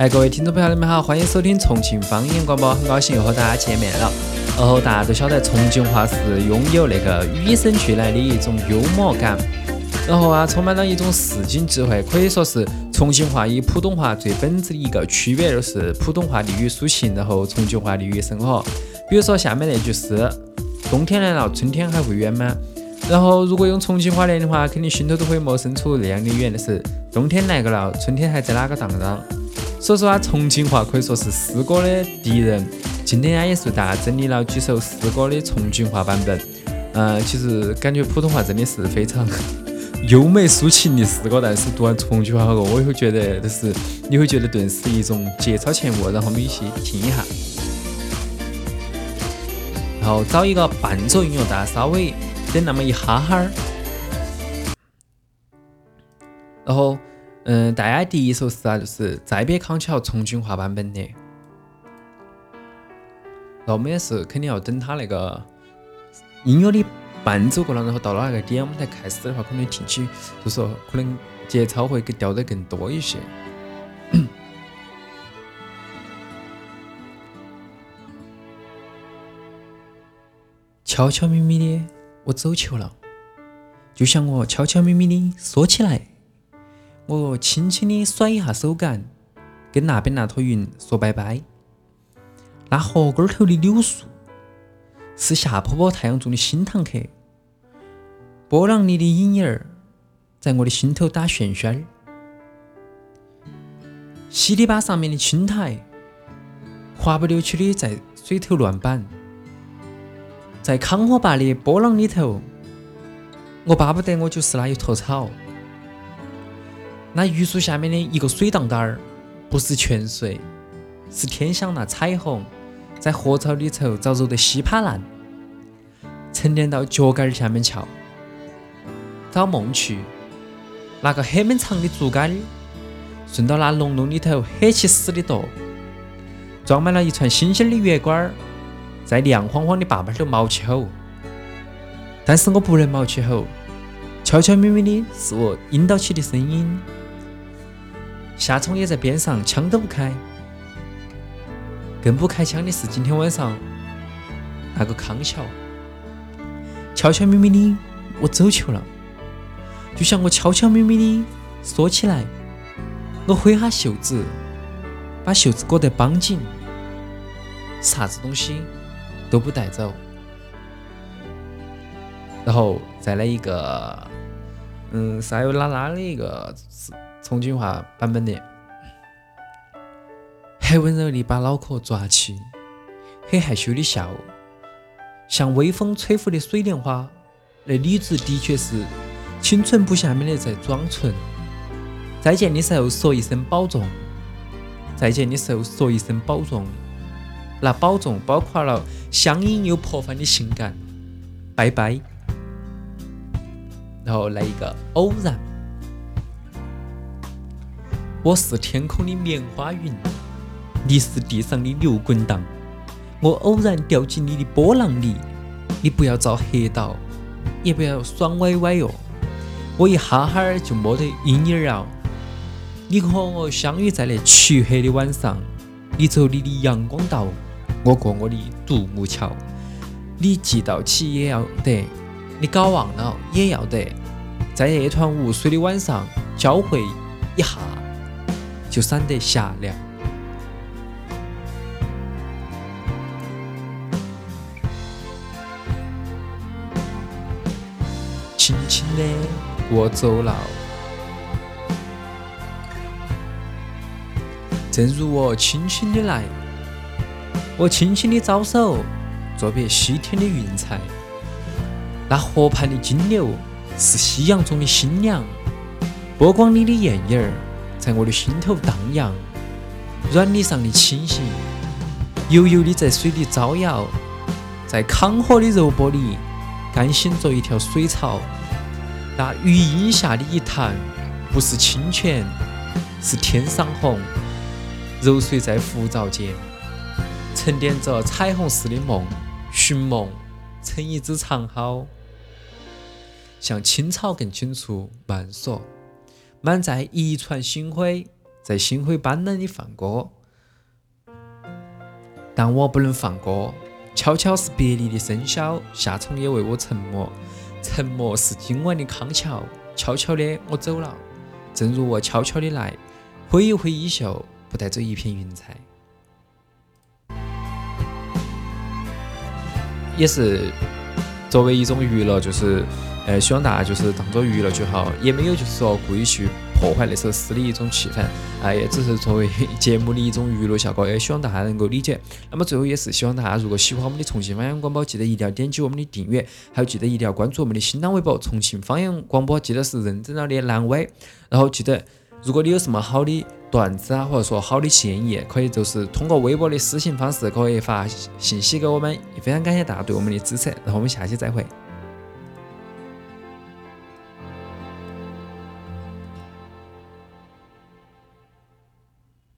哎，各位听众朋友，你们好，欢迎收听重庆方言广播，很高兴又和大家见面了。然后大家都晓得，重庆话是拥有那个与生俱来的一种幽默感，然后啊，充满了一种市井智慧，可以说是重庆话与普通话最本质的一个区别，就是普通话利于抒情，然后重庆话利于生活。比如说下面那句诗：冬天来了，春天还会远吗？然后如果用重庆话念的话，肯定心头都会萌生出那样的语言的是：冬天来个了，春天还在哪个荡荡？所以说啊，重庆话可以说是诗歌的敌人。今天啊，也是为大家整理了几首诗歌的重庆话版本。嗯，其实感觉普通话真的是非常 优美抒情的诗歌，但是读完重庆话后，我也会觉得就是你会觉得顿时一种节操前卧。然后我们一起听一下，然后找一个伴奏音乐，大家稍微等那么一哈哈儿，然后。嗯，大家第一首诗啊，就是《再别康桥》重庆话版本的。然后我们也是肯定要等它那个音乐的伴奏过了，然后到了那个点，我们才开始的话，可能听起就说可能节操会更调得更多一些。悄悄咪咪的，我走球了，就像我悄悄咪咪的说起来。我轻轻地甩一下手杆，跟那边那坨云说拜拜。那河沟头的柳树，是下坡坡太阳中的新堂客。波浪里的影影儿，在我的心头打旋旋儿。稀里巴上面的青苔，滑不溜秋的在水头乱板。在康河坝的波浪里头，我巴不得我就是那一坨草。那榆树下面的一个水荡荡儿，不是泉水，是天上那彩虹，在河槽里头遭揉得稀巴烂，沉淀到脚杆儿下面瞧。找梦去，拿个很闷长的竹竿儿，顺到那弄弄里头黑起死的多，装满了一串新鲜的月光儿，在亮晃晃的坝坝头冒起吼。但是我不能冒起吼，悄悄咪咪的是我引导起的声音。夏虫也在边上，枪都不开。更不开枪的是今天晚上那个康桥，悄悄咪咪的我走球了，就像我悄悄咪咪的说起来，我挥下袖子，把袖子裹得绑紧，啥子东西都不带走。然后再来一个，嗯，撒有拉拉的一个。重庆话版本的，很温柔的把脑壳抓起，很害羞的笑，像微风吹拂的水莲花。那女子的确是清纯不下面的在装纯。再见的时候说一声保重，再见的时候说一声保重。那保重包括了相应又破范的性感。拜拜。后来一个偶然。我是天空的棉花云，你是地上的牛滚荡。我偶然掉进你的波浪里，你不要遭黑到，也不要爽歪歪哟。我一哈哈儿就摸得阴影儿了。你和我相遇在那黢黑的晚上，你走你的阳光道，我过我的独木桥。你记到起也要得，你搞忘了也要得，在一团雾水的晚上交汇一下。就闪得霞亮，轻轻的我走了，正如我轻轻的来，我轻轻的招手，作别西天的云彩。那河畔的金柳是夕阳中的新娘，波光里的艳影儿。在我的心头荡漾，软泥上的清醒，悠悠的在水里招摇，在康河的柔波里，甘心做一条水草。那余荫下的一潭，不是清泉，是天上虹。揉碎在浮藻间，沉淀着彩虹似的梦，寻梦成一支长篙，像青草更清楚，慢索。满载一船星辉，在星辉斑斓里放歌。但我不能放歌，悄悄是别离的笙箫，夏虫也为我沉默。沉默是今晚的康桥，悄悄的我走了，正如我悄悄的来，挥一挥衣袖，不带走一片云彩。也是作为一种娱乐，就是呃，希望大家就是当做娱乐就好，也没有就是说故意去。破坏那首诗的一种气氛，啊，也只是作为 节目的一种娱乐效果，也希望大家能够理解。那么最后也是希望大家，如果喜欢我们的重庆方言广播，记得一定要点击我们的订阅，还有记得一定要关注我们的新浪微博“重庆方言广播”，记得是认真了的蓝尾。然后记得，如果你有什么好的段子啊，或者说好的建议，可以就是通过微博的私信方式可以发信息给我们。非常感谢大家对我们的支持，然后我们下期再会。